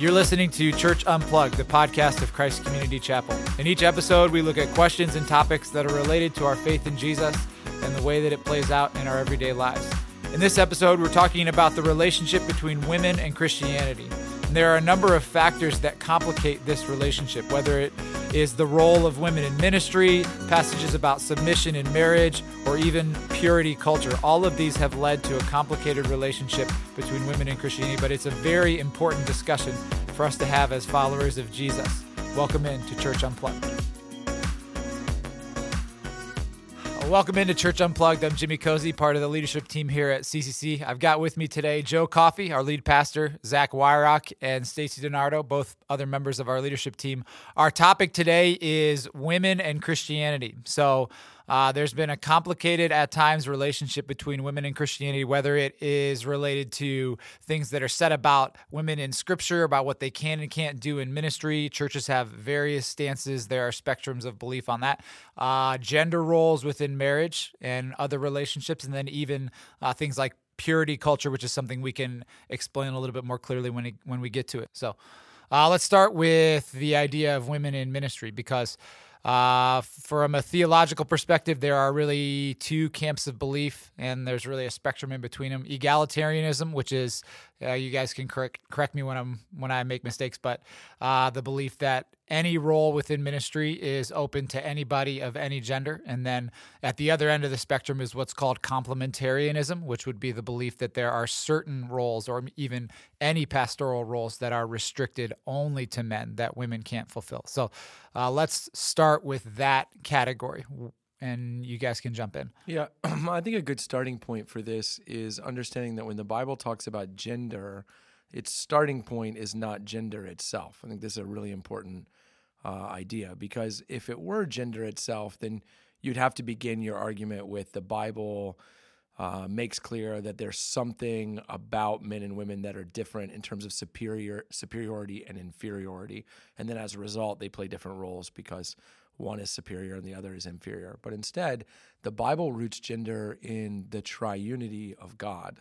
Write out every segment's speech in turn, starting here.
You're listening to Church Unplugged, the podcast of Christ Community Chapel. In each episode, we look at questions and topics that are related to our faith in Jesus and the way that it plays out in our everyday lives. In this episode, we're talking about the relationship between women and Christianity. And there are a number of factors that complicate this relationship, whether it is the role of women in ministry, passages about submission in marriage, or even purity culture. All of these have led to a complicated relationship between women and Christianity, but it's a very important discussion for us to have as followers of Jesus. Welcome in to Church Unplugged. Welcome into Church Unplugged. I'm Jimmy Cozy, part of the leadership team here at CCC. I've got with me today Joe Coffey, our lead pastor, Zach Wyrock, and Stacy Donardo, both other members of our leadership team. Our topic today is women and Christianity. So, uh, there's been a complicated, at times, relationship between women and Christianity, whether it is related to things that are said about women in Scripture, about what they can and can't do in ministry. Churches have various stances. There are spectrums of belief on that. Uh, gender roles within marriage and other relationships, and then even uh, things like purity culture, which is something we can explain a little bit more clearly when it, when we get to it. So, uh, let's start with the idea of women in ministry because. Uh, from a theological perspective, there are really two camps of belief, and there's really a spectrum in between them. Egalitarianism, which is uh, you guys can correct correct me when I'm when I make mistakes, but uh, the belief that any role within ministry is open to anybody of any gender, and then at the other end of the spectrum is what's called complementarianism, which would be the belief that there are certain roles or even any pastoral roles that are restricted only to men that women can't fulfill. So uh, let's start with that category and you guys can jump in. Yeah, I think a good starting point for this is understanding that when the Bible talks about gender, its starting point is not gender itself. I think this is a really important uh, idea because if it were gender itself, then you'd have to begin your argument with the Bible. Uh, makes clear that there's something about men and women that are different in terms of superior superiority and inferiority, and then as a result, they play different roles because one is superior and the other is inferior. But instead, the Bible roots gender in the triunity of God.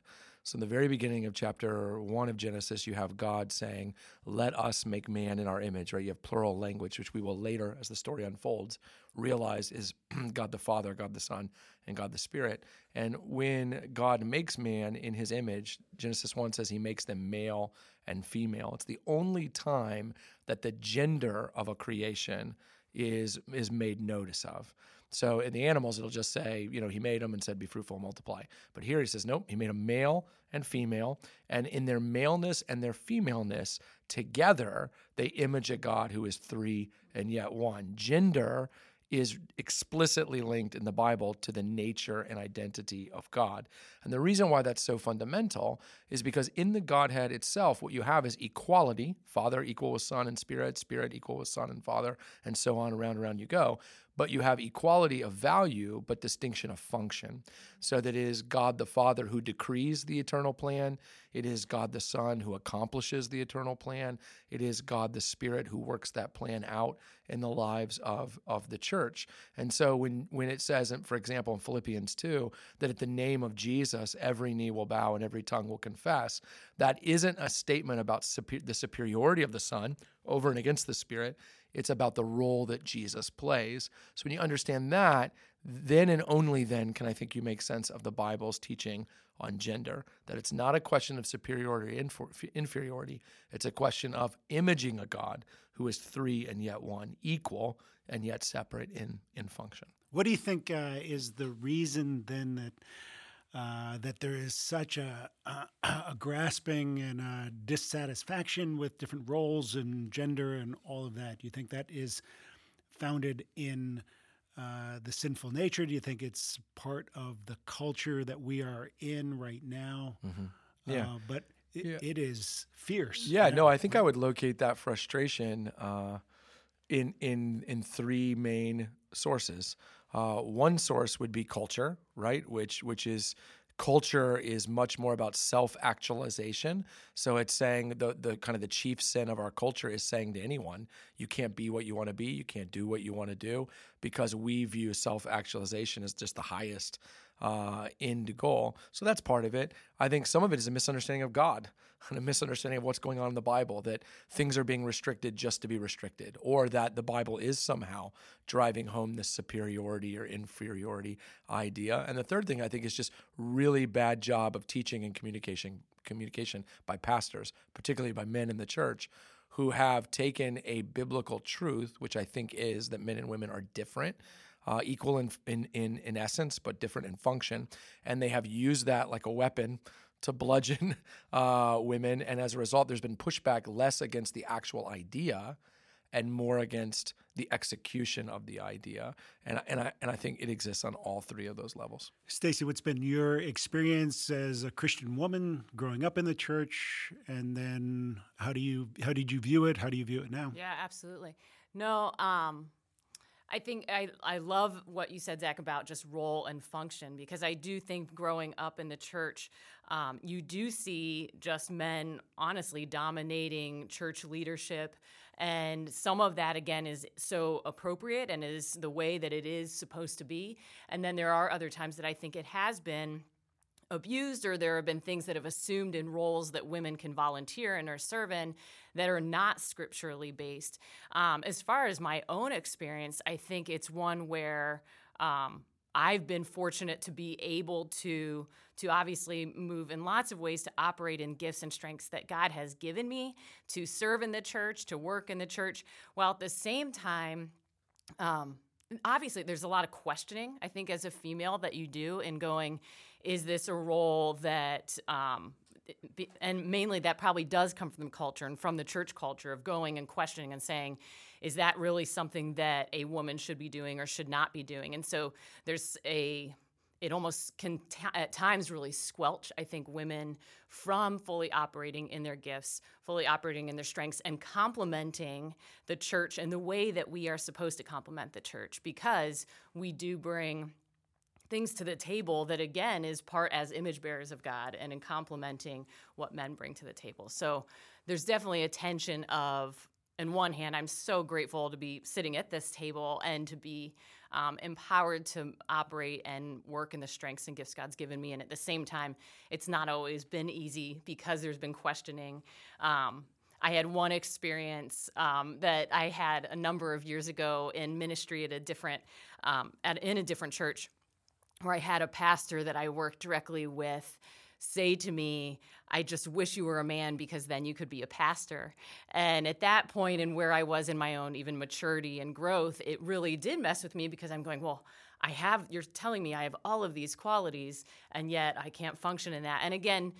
So, in the very beginning of chapter one of Genesis, you have God saying, Let us make man in our image, right? You have plural language, which we will later, as the story unfolds, realize is God the Father, God the Son, and God the Spirit. And when God makes man in his image, Genesis 1 says he makes them male and female. It's the only time that the gender of a creation is is made notice of. So in the animals, it'll just say, you know, he made them and said, be fruitful and multiply. But here he says, nope, he made a male and female. And in their maleness and their femaleness, together, they image a God who is three and yet one. Gender is explicitly linked in the Bible to the nature and identity of God. And the reason why that's so fundamental is because in the Godhead itself, what you have is equality Father equal with Son and Spirit, Spirit equal with Son and Father, and so on, around, around you go but you have equality of value, but distinction of function. So that it is God the Father who decrees the eternal plan, it is God the Son who accomplishes the eternal plan, it is God the Spirit who works that plan out in the lives of, of the church. And so when, when it says, for example, in Philippians 2, that at the name of Jesus, every knee will bow and every tongue will confess, that isn't a statement about super, the superiority of the Son over and against the Spirit. It's about the role that Jesus plays. So when you understand that, then and only then can I think you make sense of the Bible's teaching on gender. That it's not a question of superiority or inferiority, it's a question of imaging a God who is three and yet one, equal and yet separate in, in function. What do you think uh, is the reason then that? Uh, that there is such a, a, a, grasping and a dissatisfaction with different roles and gender and all of that. Do you think that is founded in uh, the sinful nature? Do you think it's part of the culture that we are in right now? Mm-hmm. Yeah. Uh, but it, yeah. it is fierce. Yeah, no, I think I would locate that frustration uh, in in in three main sources. Uh, one source would be culture, right? Which which is culture is much more about self-actualization. So it's saying the the kind of the chief sin of our culture is saying to anyone, you can't be what you want to be, you can't do what you want to do, because we view self actualization as just the highest uh, end goal. So that's part of it. I think some of it is a misunderstanding of God and a misunderstanding of what's going on in the Bible, that things are being restricted just to be restricted, or that the Bible is somehow driving home this superiority or inferiority idea. And the third thing I think is just really bad job of teaching and communication communication by pastors, particularly by men in the church who have taken a biblical truth, which I think is that men and women are different, uh, equal in, in, in, in essence, but different in function. And they have used that like a weapon to bludgeon uh, women. And as a result, there's been pushback less against the actual idea and more against the execution of the idea. And, and, I, and I think it exists on all three of those levels. Stacy, what's been your experience as a Christian woman growing up in the church? And then how do you how did you view it? How do you view it now? Yeah, absolutely. No, um, I think I, I love what you said, Zach, about just role and function because I do think growing up in the church, um, you do see just men honestly dominating church leadership. And some of that, again, is so appropriate and is the way that it is supposed to be. And then there are other times that I think it has been abused or there have been things that have assumed in roles that women can volunteer and are serve in that are not scripturally based. Um, as far as my own experience, I think it's one where um, I've been fortunate to be able to to obviously move in lots of ways to operate in gifts and strengths that God has given me to serve in the church, to work in the church, while at the same time. Um, obviously, there's a lot of questioning, I think, as a female that you do in going, is this a role that um, and mainly that probably does come from the culture and from the church culture of going and questioning and saying, is that really something that a woman should be doing or should not be doing? And so there's a it almost can t- at times really squelch, I think, women from fully operating in their gifts, fully operating in their strengths, and complementing the church in the way that we are supposed to complement the church because we do bring things to the table that again is part as image bearers of God and in complementing what men bring to the table. So there's definitely a tension of in one hand, I'm so grateful to be sitting at this table and to be um, empowered to operate and work in the strengths and gifts God's given me. And at the same time, it's not always been easy because there's been questioning. Um, I had one experience um, that I had a number of years ago in ministry at a different, um, at, in a different church where I had a pastor that I worked directly with say to me, I just wish you were a man because then you could be a pastor. And at that point, and where I was in my own even maturity and growth, it really did mess with me because I'm going, well, I have, you're telling me I have all of these qualities, and yet I can't function in that. And again,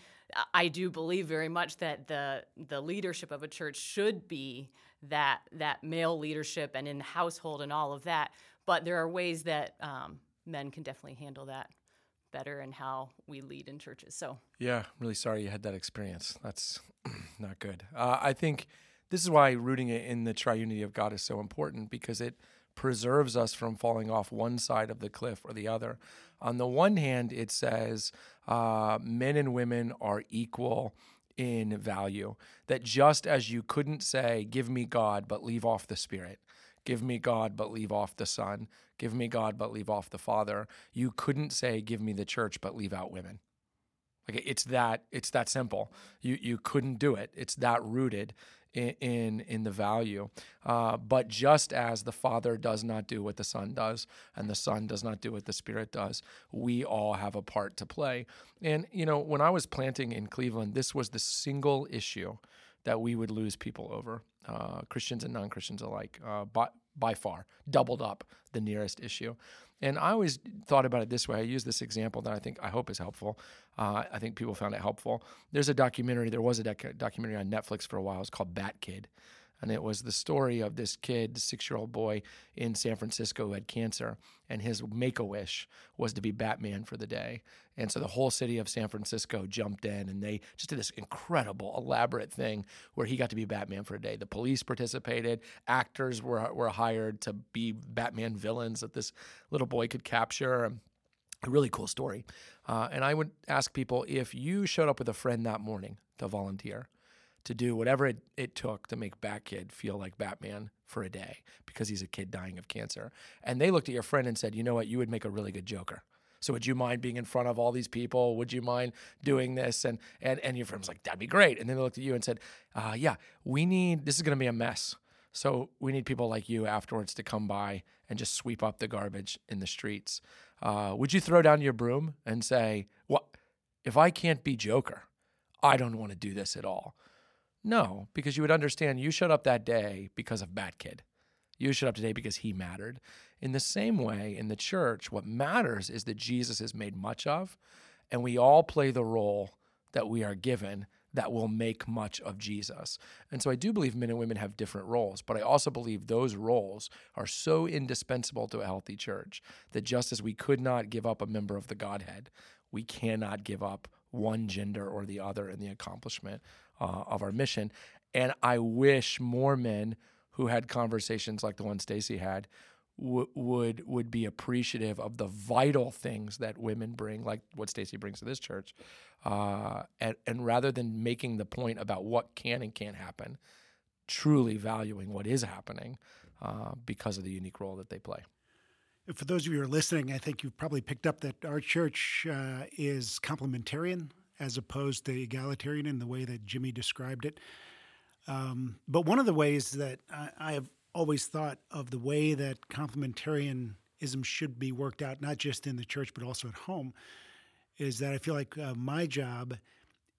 I do believe very much that the the leadership of a church should be that that male leadership and in the household and all of that. But there are ways that um, men can definitely handle that better in how we lead in churches. So yeah, really sorry you had that experience. That's not good. Uh, I think this is why rooting it in the triunity of God is so important because it preserves us from falling off one side of the cliff or the other. On the one hand, it says uh, men and women are equal in value. That just as you couldn't say, "Give me God," but leave off the Spirit give me God, but leave off the Son, give me God, but leave off the Father. You couldn't say, give me the church, but leave out women. Like it's that it's that simple. You you couldn't do it. It's that rooted in in, in the value. Uh, but just as the Father does not do what the Son does, and the Son does not do what the Spirit does, we all have a part to play. And you know, when I was planting in Cleveland, this was the single issue that we would lose people over, uh, Christians and non Christians alike, uh, by, by far, doubled up the nearest issue. And I always thought about it this way. I use this example that I think I hope is helpful. Uh, I think people found it helpful. There's a documentary. There was a doc- documentary on Netflix for a while. It's called Bat Kid, and it was the story of this kid, six year old boy in San Francisco who had cancer, and his make a wish was to be Batman for the day. And so the whole city of San Francisco jumped in and they just did this incredible, elaborate thing where he got to be Batman for a day. The police participated, actors were, were hired to be Batman villains that this little boy could capture. A really cool story. Uh, and I would ask people if you showed up with a friend that morning to volunteer, to do whatever it, it took to make Bat Kid feel like Batman for a day because he's a kid dying of cancer. And they looked at your friend and said, you know what, you would make a really good Joker. So would you mind being in front of all these people? Would you mind doing this? And and and your friend was like, that'd be great. And then they looked at you and said, uh, yeah, we need this is gonna be a mess. So we need people like you afterwards to come by and just sweep up the garbage in the streets. Uh, would you throw down your broom and say, "What if I can't be Joker? I don't want to do this at all." No, because you would understand you showed up that day because of Bat Kid. You showed up today because he mattered. In the same way, in the church, what matters is that Jesus is made much of, and we all play the role that we are given that will make much of Jesus. And so I do believe men and women have different roles, but I also believe those roles are so indispensable to a healthy church that just as we could not give up a member of the Godhead, we cannot give up one gender or the other in the accomplishment uh, of our mission. And I wish more men who had conversations like the one Stacy had w- would would be appreciative of the vital things that women bring, like what Stacy brings to this church, uh, and, and rather than making the point about what can and can't happen, truly valuing what is happening uh, because of the unique role that they play. For those of you who are listening, I think you've probably picked up that our church uh, is complementarian as opposed to egalitarian in the way that Jimmy described it. Um, but one of the ways that I, I have always thought of the way that complementarianism should be worked out, not just in the church, but also at home, is that I feel like uh, my job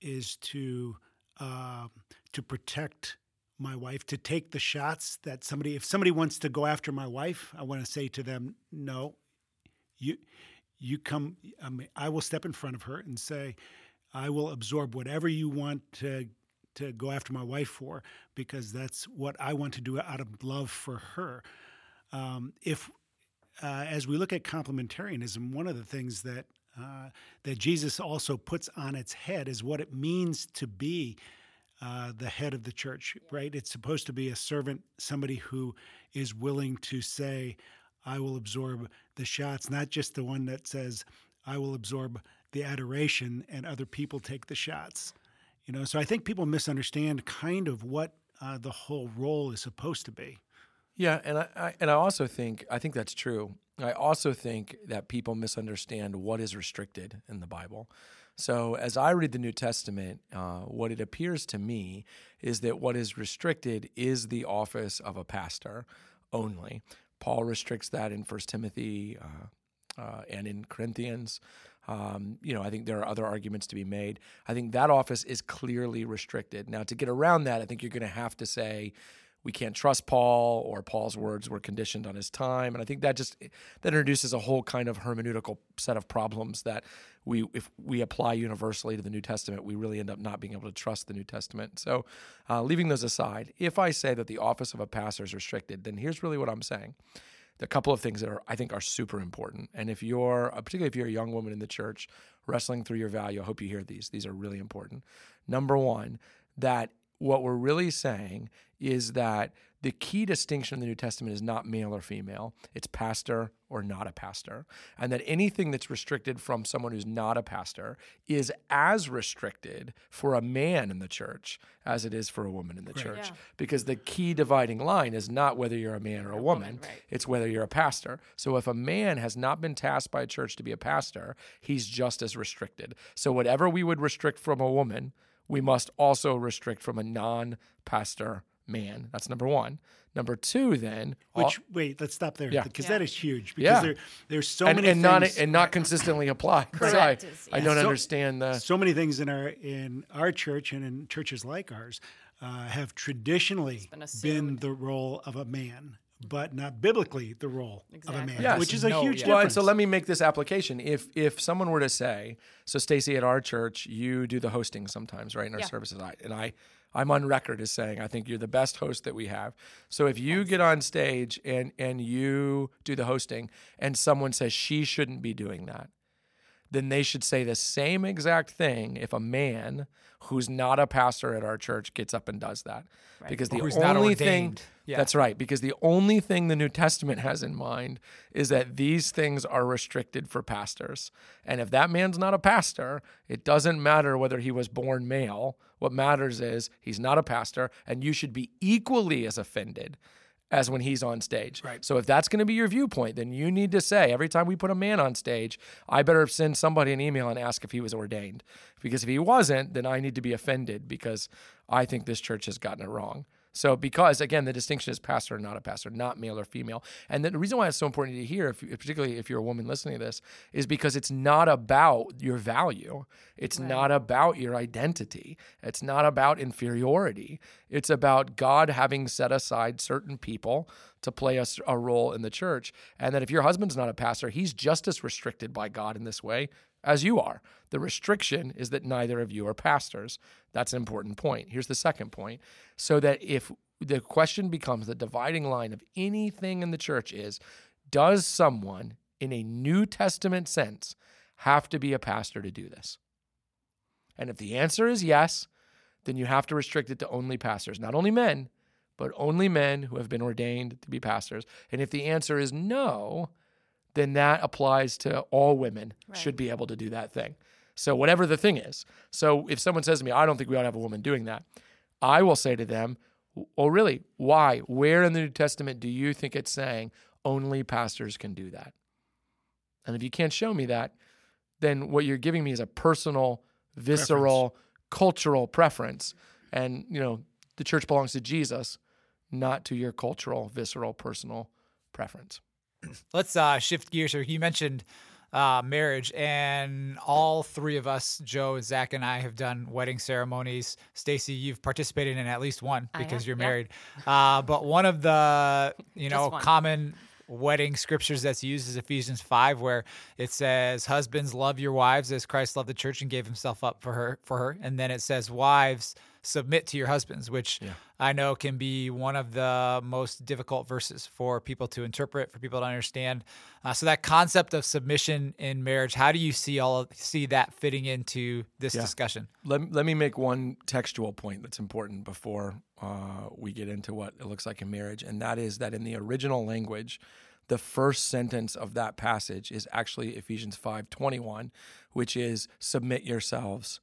is to uh, to protect my wife, to take the shots that somebody, if somebody wants to go after my wife, I want to say to them, no, you, you come, I, mean, I will step in front of her and say, I will absorb whatever you want to to go after my wife for because that's what I want to do out of love for her. Um, if uh, as we look at complementarianism, one of the things that uh, that Jesus also puts on its head is what it means to be uh, the head of the church, right? It's supposed to be a servant, somebody who is willing to say, I will absorb the shots, not just the one that says, I will absorb the adoration and other people take the shots. You know, so I think people misunderstand kind of what uh, the whole role is supposed to be. Yeah, and I, I, and I also think I think that's true. I also think that people misunderstand what is restricted in the Bible. So, as I read the New Testament, uh, what it appears to me is that what is restricted is the office of a pastor only. Paul restricts that in First Timothy uh, uh, and in Corinthians. Um, you know, I think there are other arguments to be made. I think that office is clearly restricted. Now, to get around that, I think you're going to have to say, we can't trust Paul or Paul's words were conditioned on his time. And I think that just that introduces a whole kind of hermeneutical set of problems that we if we apply universally to the New Testament, we really end up not being able to trust the New Testament. So uh, leaving those aside, if I say that the office of a pastor is restricted, then here's really what I'm saying. A couple of things that are I think are super important. And if you're uh, particularly if you're a young woman in the church wrestling through your value, I hope you hear these. These are really important. Number one, that what we're really saying is that the key distinction in the New Testament is not male or female, it's pastor or not a pastor. And that anything that's restricted from someone who's not a pastor is as restricted for a man in the church as it is for a woman in the right. church. Yeah. Because the key dividing line is not whether you're a man or a, woman, woman right. it's whether you're a pastor. So if a man has not been tasked by a church to be a pastor, he's just as restricted. So whatever we would restrict from a woman, we must also restrict from a non pastor man. That's number one. Number two, then, which all, wait, let's stop there because yeah. that is huge. Because yeah. there, there's so and, many and things, not and not consistently applied. Correct. I, I don't so, understand the so many things in our in our church and in churches like ours uh, have traditionally been, been, the role of a man but not biblically the role exactly. of a man, yes. which is a no, huge yeah. difference. Well, and so let me make this application. If if someone were to say, so Stacy at our church, you do the hosting sometimes, right, in our yeah. services, I, and I, I'm on record as saying I think you're the best host that we have. So if you get on stage and and you do the hosting, and someone says she shouldn't be doing that, then they should say the same exact thing if a man who's not a pastor at our church gets up and does that. Because the Or who's not only thing. Yeah. that's right, because the only thing the New Testament has in mind is that these things are restricted for pastors. And if that man's not a pastor, it doesn't matter whether he was born male. What matters is he's not a pastor, and you should be equally as offended as when he's on stage. Right. So if that's going to be your viewpoint, then you need to say every time we put a man on stage, I better send somebody an email and ask if he was ordained. Because if he wasn't, then I need to be offended because I think this church has gotten it wrong. So because again, the distinction is pastor or not a pastor, not male or female. And the reason why it's so important to hear, if, particularly if you're a woman listening to this, is because it's not about your value. It's not about your identity. It's not about inferiority. It's about God having set aside certain people to play a role in the church. And that if your husband's not a pastor, he's just as restricted by God in this way as you are. The restriction is that neither of you are pastors. That's an important point. Here's the second point. So that if the question becomes the dividing line of anything in the church is does someone in a New Testament sense have to be a pastor to do this? And if the answer is yes, then you have to restrict it to only pastors, not only men, but only men who have been ordained to be pastors. And if the answer is no, then that applies to all women should be able to do that thing. So whatever the thing is. So if someone says to me, I don't think we ought to have a woman doing that, I will say to them, Oh, really? Why? Where in the New Testament do you think it's saying only pastors can do that? And if you can't show me that, then what you're giving me is a personal, visceral, cultural preference. And, you know, the church belongs to Jesus, not to your cultural, visceral, personal preference. Let's uh, shift gears here. You mentioned uh, marriage, and all three of us, Joe, Zach, and I, have done wedding ceremonies. Stacy, you've participated in at least one because have, you're yeah. married. Uh, but one of the you know common wedding scriptures that's used is Ephesians five, where it says, "Husbands, love your wives as Christ loved the church and gave Himself up for her." For her, and then it says, "Wives." Submit to your husbands, which I know can be one of the most difficult verses for people to interpret, for people to understand. Uh, so that concept of submission in marriage, how do you see all of, see that fitting into this discussion? Let, let me make one textual point that's important before uh, we get into what it looks like in marriage, and that is that in the original language, the first sentence of that passage is actually Ephesians five twenty one, which is submit yourselves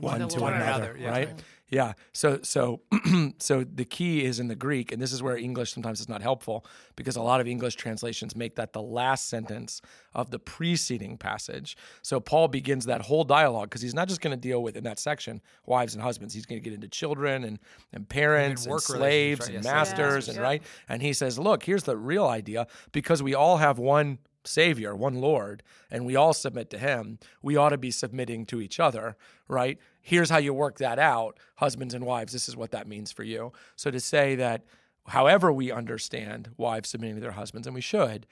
one the to Lord. another, another, yeah, right? Yeah. So so so the key is in the Greek, and this is where English sometimes is not helpful because a lot of English translations make that the last sentence of the preceding passage. So Paul begins that whole dialogue because he's not just going to deal with in that section wives and husbands. He's going to get into children and and parents and, work slaves right? and Yes, masters and right. And he says, look, here's the real idea because we all have one Savior, one Lord, and we all submit to Him, we ought to be submitting to each other, right? Here's how you work that out, husbands and wives. This is what that means for you. So to say that, however we understand wives submitting to their husbands, and we should,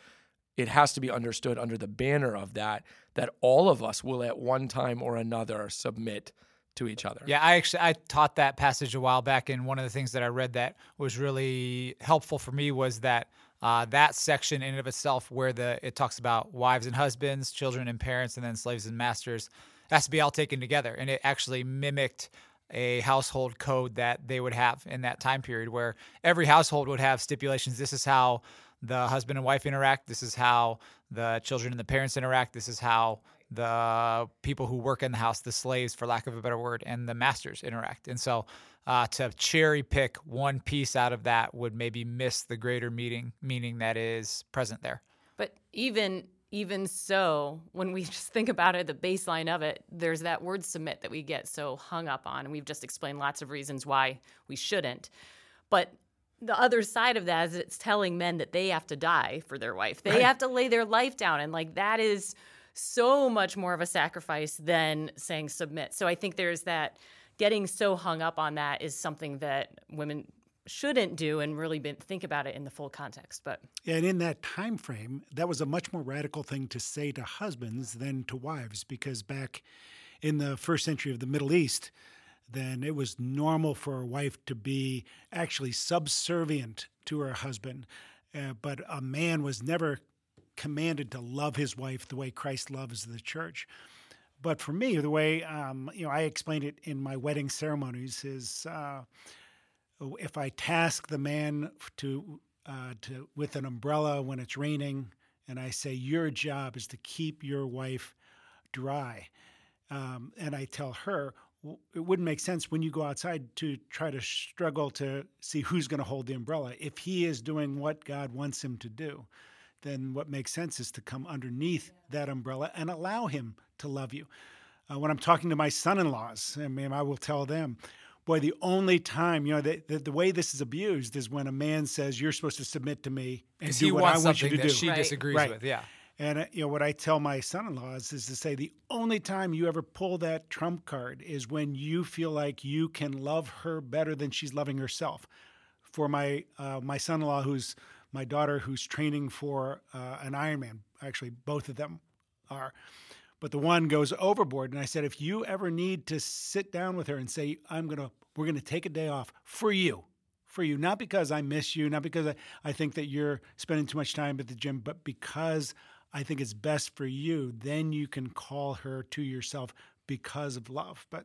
it has to be understood under the banner of that, that all of us will at one time or another submit to each other. Yeah, I actually I taught that passage a while back, and one of the things that I read that was really helpful for me was that uh, that section in and of itself, where the it talks about wives and husbands, children and parents, and then slaves and masters, has to be all taken together, and it actually mimicked a household code that they would have in that time period, where every household would have stipulations. This is how the husband and wife interact. This is how the children and the parents interact. This is how the people who work in the house, the slaves, for lack of a better word, and the masters interact. And so uh, to cherry pick one piece out of that would maybe miss the greater meaning meaning that is present there. But even even so, when we just think about it, the baseline of it, there's that word submit that we get so hung up on, and we've just explained lots of reasons why we shouldn't. But the other side of that is it's telling men that they have to die for their wife. They have to lay their life down, and like that is so much more of a sacrifice than saying submit. So I think there's that getting so hung up on that is something that women shouldn't do and really think about it in the full context. But And in that time frame, that was a much more radical thing to say to husbands than to wives, because back in the first century of the Middle East, then it was normal for a wife to be actually subservient to her husband, uh, but a man was never commanded to love his wife the way Christ loves the church. But for me, the way um, you know I explained it in my wedding ceremonies is uh, if I task the man to uh, to with an umbrella when it's raining, and I say your job is to keep your wife dry, um, and I tell her it wouldn't make sense when you go outside to try to struggle to see who's going to hold the umbrella. If he is doing what God wants him to do, then what makes sense is to come underneath that umbrella and allow him to love you. Uh, when I'm talking to my son-in-laws, I mean, I will tell them, boy, the only time you know the, the, the way this is abused is when a man says you're supposed to submit to me and do he what wants I want you to that do. she Right. disagrees Right. with. Yeah. And uh, you know what I tell my son-in-laws is to say the only time you ever pull that trump card is when you feel like you can love her better than she's loving herself. For my uh, my son-in-law, who's my daughter, who's training for uh, an Ironman. Actually, both of them are, but the one goes overboard. And I said, if you ever need to sit down with her and say, I'm gonna we're gonna take a day off for you, for you, not because I miss you, not because I, I think that you're spending too much time at the gym, but because I think it's best for you, then you can call her to yourself because of love. But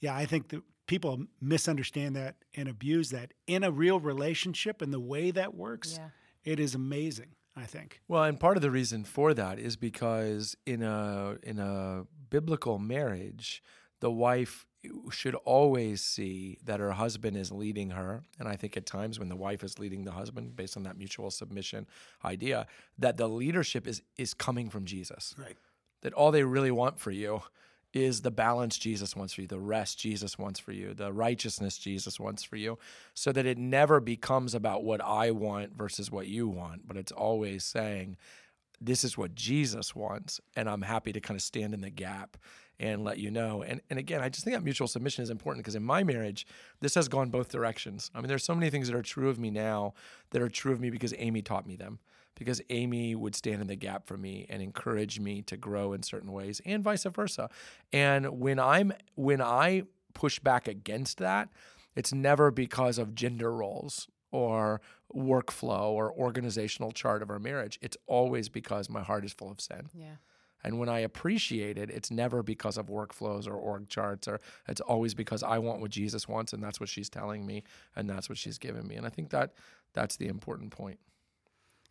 yeah, I think that people misunderstand that and abuse that in a real relationship and the way that works. Yeah. It is amazing, I think. Well, and part of the reason for that is because in a in a biblical marriage, the wife should always see that her husband is leading her, and I think at times when the wife is leading the husband, based on that mutual submission idea, that the leadership is is coming from Jesus. Right. That all they really want for you is the balance Jesus wants for you, the rest Jesus wants for you, the righteousness Jesus wants for you, so that it never becomes about what I want versus what you want, but it's always saying, this is what Jesus wants, and I'm happy to kind of stand in the gap and let you know. And and again, I just think that mutual submission is important because in my marriage, this has gone both directions. I mean, there's so many things that are true of me now that are true of me because Amy taught me them. Because Amy would stand in the gap for me and encourage me to grow in certain ways, and vice versa. And when I'm when I push back against that, it's never because of gender roles or workflow or organizational chart of our marriage. It's always because my heart is full of sin. Yeah. And when I appreciate it, it's never because of workflows or org charts, or it's always because I want what Jesus wants, and that's what she's telling me, and that's what she's giving me. And I think that that's the important point.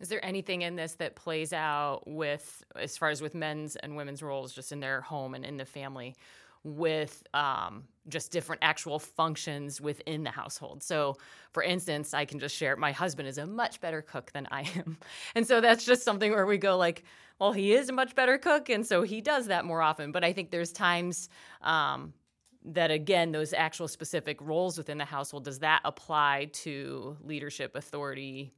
Is there anything in this that plays out with, as far as with men's and women's roles, just in their home and in the family, with um, just different actual functions within the household? So, for instance, I can just share my husband is a much better cook than I am. And so that's just something where we go, like, well, he is a much better cook. And so he does that more often. But I think there's times, um, that again those actual specific roles within the household does that apply to leadership authority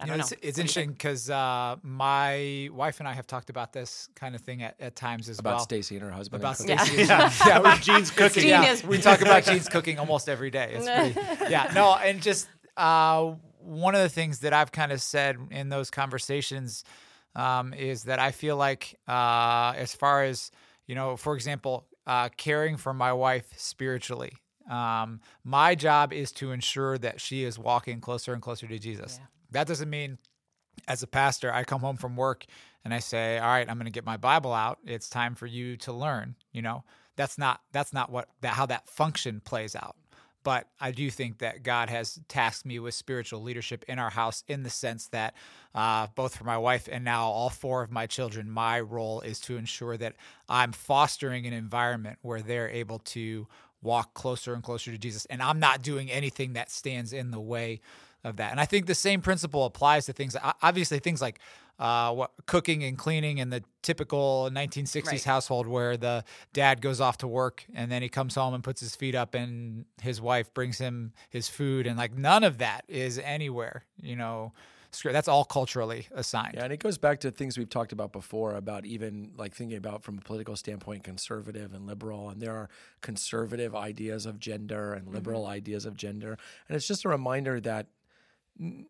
I don't know, know. it's, it's interesting because uh, my wife and I have talked about this kind of thing at, at times as About well. Stacy and her husband. about and Yeah. Stacy. Yeah, yeah, we, with Gene's cooking. Gene yeah, is- we talk about Gene's cooking almost every day. It's pretty, yeah, no, and just uh, one of the things that I've kind of said in those conversations um, is that I feel like, uh, as far as you know, for example, uh, caring for my wife spiritually. Um, my job is to ensure that she is walking closer and closer to Jesus. Yeah. That doesn't mean as a pastor, I come home from work and I say, "All right, I'm going to get my Bible out. It's time for you to learn." You know, that's not that's not what that how that function plays out. But I do think that God has tasked me with spiritual leadership in our house in the sense that uh, both for my wife and now all four of my children, my role is to ensure that I'm fostering an environment where they're able to walk closer and closer to Jesus. And I'm not doing anything that stands in the way of that. And I think the same principle applies to things, obviously, things like uh, what, cooking and cleaning in the typical 1960s Right. household where the dad goes off to work and then he comes home and puts his feet up and his wife brings him his food. And like none of that is anywhere, you know, that's all culturally assigned. Yeah, and it goes back to things we've talked about before about even like thinking about from a political standpoint, conservative and liberal. And there are conservative ideas of gender and liberal ideas of gender. And it's just a reminder that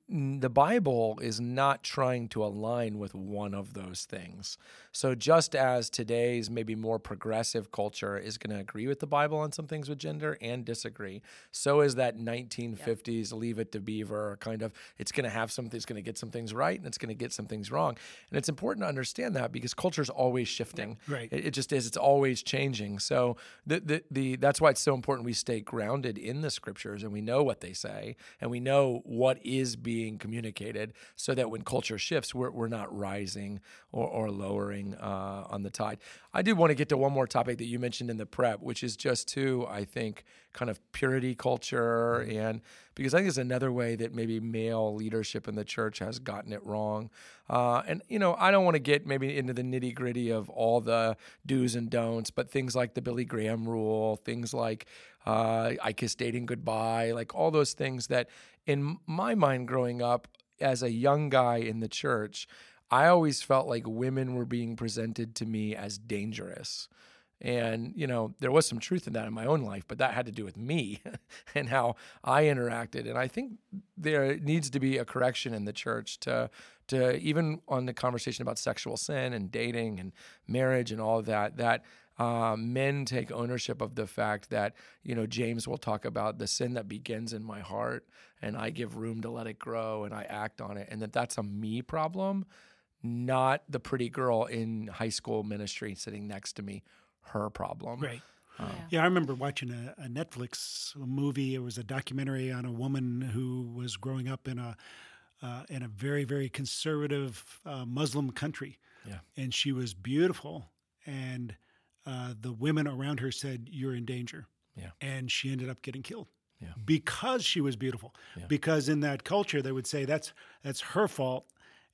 the Bible is not trying to align with one of those things. So, just as today's maybe more progressive culture is going to agree with the Bible on some things with gender and disagree, so is that 1950s yep. Leave It to Beaver kind of, it's going to have something, it's going to get some things right and it's going to get some things wrong. And it's important to understand that because culture is always shifting. Right. It, it, just is, it's always changing. So, the, the, the, that's why it's so important we stay grounded in the scriptures and we know what they say and we know what is being communicated so that when culture shifts, we're, we're not rising or, or lowering uh, on the tide. I did want to get to one more topic that you mentioned in the prep, which is just to, I think, kind of purity culture. And because I think it's another way that maybe male leadership in the church has gotten it wrong. Uh, and, you know, I don't want to get maybe into the nitty gritty of all the do's and don'ts, but things like the Billy Graham rule, things like uh, I kiss dating goodbye, like all those things that in my mind growing up as a young guy in the church, I always felt like women were being presented to me as dangerous. And, you know, there was some truth in that in my own life, but that had to do with me and how I interacted. And I think there needs to be a correction in the church to, to even on the conversation about sexual sin and dating and marriage and all of that, that uh, men take ownership of the fact that, you know, James will talk about the sin that begins in my heart and I give room to let it grow and I act on it. And that that's a me problem, not the pretty girl in high school ministry sitting next to me, her problem. Right. Um, yeah. yeah. I remember watching a, a, Netflix movie. It was a documentary on a woman who was growing up in a uh, in a very very conservative uh, Muslim country. Yeah. And she was beautiful, and uh, the women around her said, "You're in danger." Yeah. And she ended up getting killed. Yeah. Because she was beautiful. Yeah. Because in that culture they would say that's that's her fault.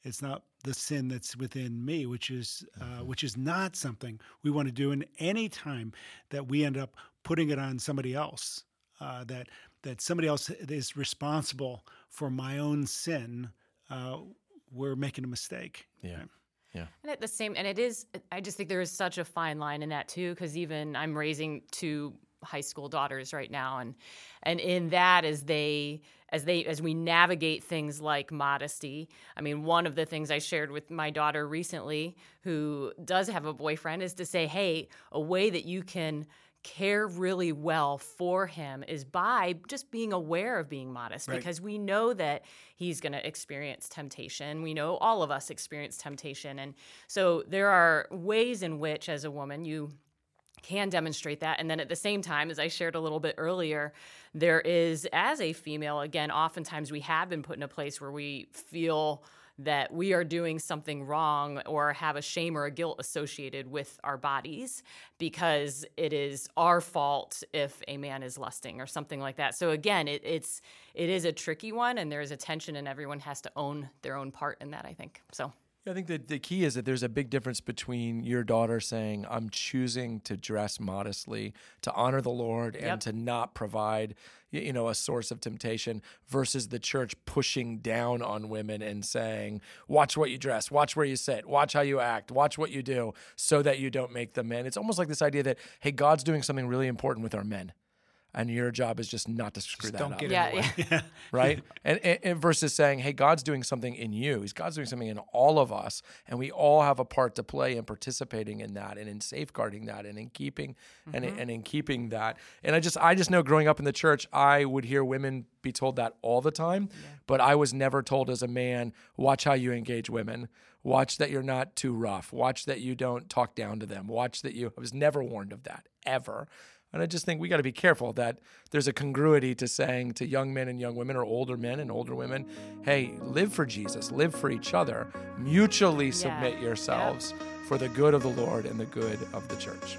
It's not the sin that's within me, which is uh, mm-hmm. which is not something we want to do. And any time that we end up putting it on somebody else, uh, that that somebody else is responsible for my own sin, uh, we're making a mistake. Yeah. Right? Yeah. And at the same, and it is, I just think there is such a fine line in that too, because even I'm raising two high school daughters right now, and and in that as they as they as we navigate things like modesty. I mean, one of the things I shared with my daughter recently, who does have a boyfriend, is to say, hey, a way that you can care really well for him is by just being aware of being modest right. because we know that he's going to experience temptation. We know all of us experience temptation. And so there are ways in which, as a woman, you can demonstrate that. And then at the same time, as I shared a little bit earlier, there is, as a female, again, oftentimes we have been put in a place where we feel that we are doing something wrong or have a shame or a guilt associated with our bodies because it is our fault if a man is lusting or something like that. So again, it, it's it is a tricky one, and there is a tension, and everyone has to own their own part in that. I think so. I think that the key is that there's a big difference between your daughter saying, I'm choosing to dress modestly, to honor the Lord, and yep. to not provide, you know, a source of temptation, versus the church pushing down on women and saying, watch what you dress, watch where you sit, watch how you act, watch what you do, so that you don't make them men. It's almost like this idea that, hey, God's doing something really important with our men and your job is just not to screw just that don't up. Get yeah, yeah. right. And, and, and, versus saying, "Hey, God's doing something in you. He's God's doing something in all of us, and we all have a part to play in participating in that, and in safeguarding that, and in keeping mm-hmm. and and in keeping that." And I just I just know growing up in the church, I would hear women be told that all the time, yeah. but I was never told as a man, "Watch how you engage women." Watch that you're not too rough. Watch that you don't talk down to them. Watch that you. I was never warned of that ever. And I just think we got to be careful that there's a congruity to saying to young men and young women, or older men and older women, hey, live for Jesus, live for each other, mutually submit yeah. yourselves yep. for the good of the Lord and the good of the church.